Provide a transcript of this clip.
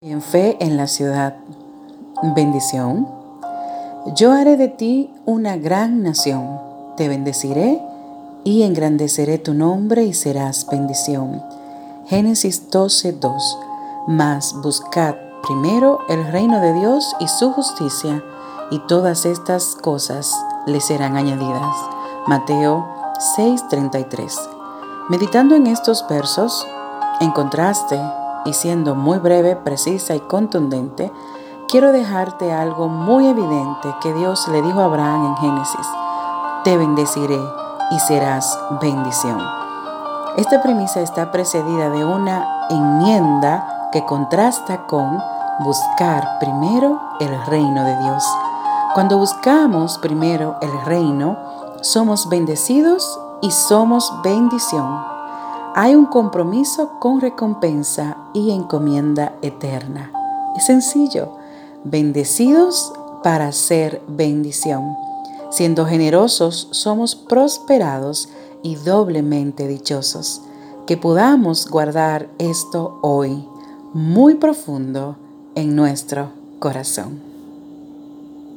en fe en la ciudad. Bendición. Yo haré de ti una gran nación, te bendeciré y engrandeceré tu nombre y serás bendición. Génesis 12:2. Mas buscad primero el reino de Dios y su justicia, y todas estas cosas le serán añadidas. Mateo 6:33. Meditando en estos versos, en contraste y siendo muy breve, precisa y contundente, quiero dejarte algo muy evidente que Dios le dijo a Abraham en Génesis. Te bendeciré y serás bendición. Esta premisa está precedida de una enmienda que contrasta con buscar primero el reino de Dios. Cuando buscamos primero el reino, somos bendecidos y somos bendición hay un compromiso con recompensa y encomienda eterna. Es sencillo, bendecidos para ser bendición. Siendo generosos, somos prosperados y doblemente dichosos. Que podamos guardar esto hoy muy profundo en nuestro corazón.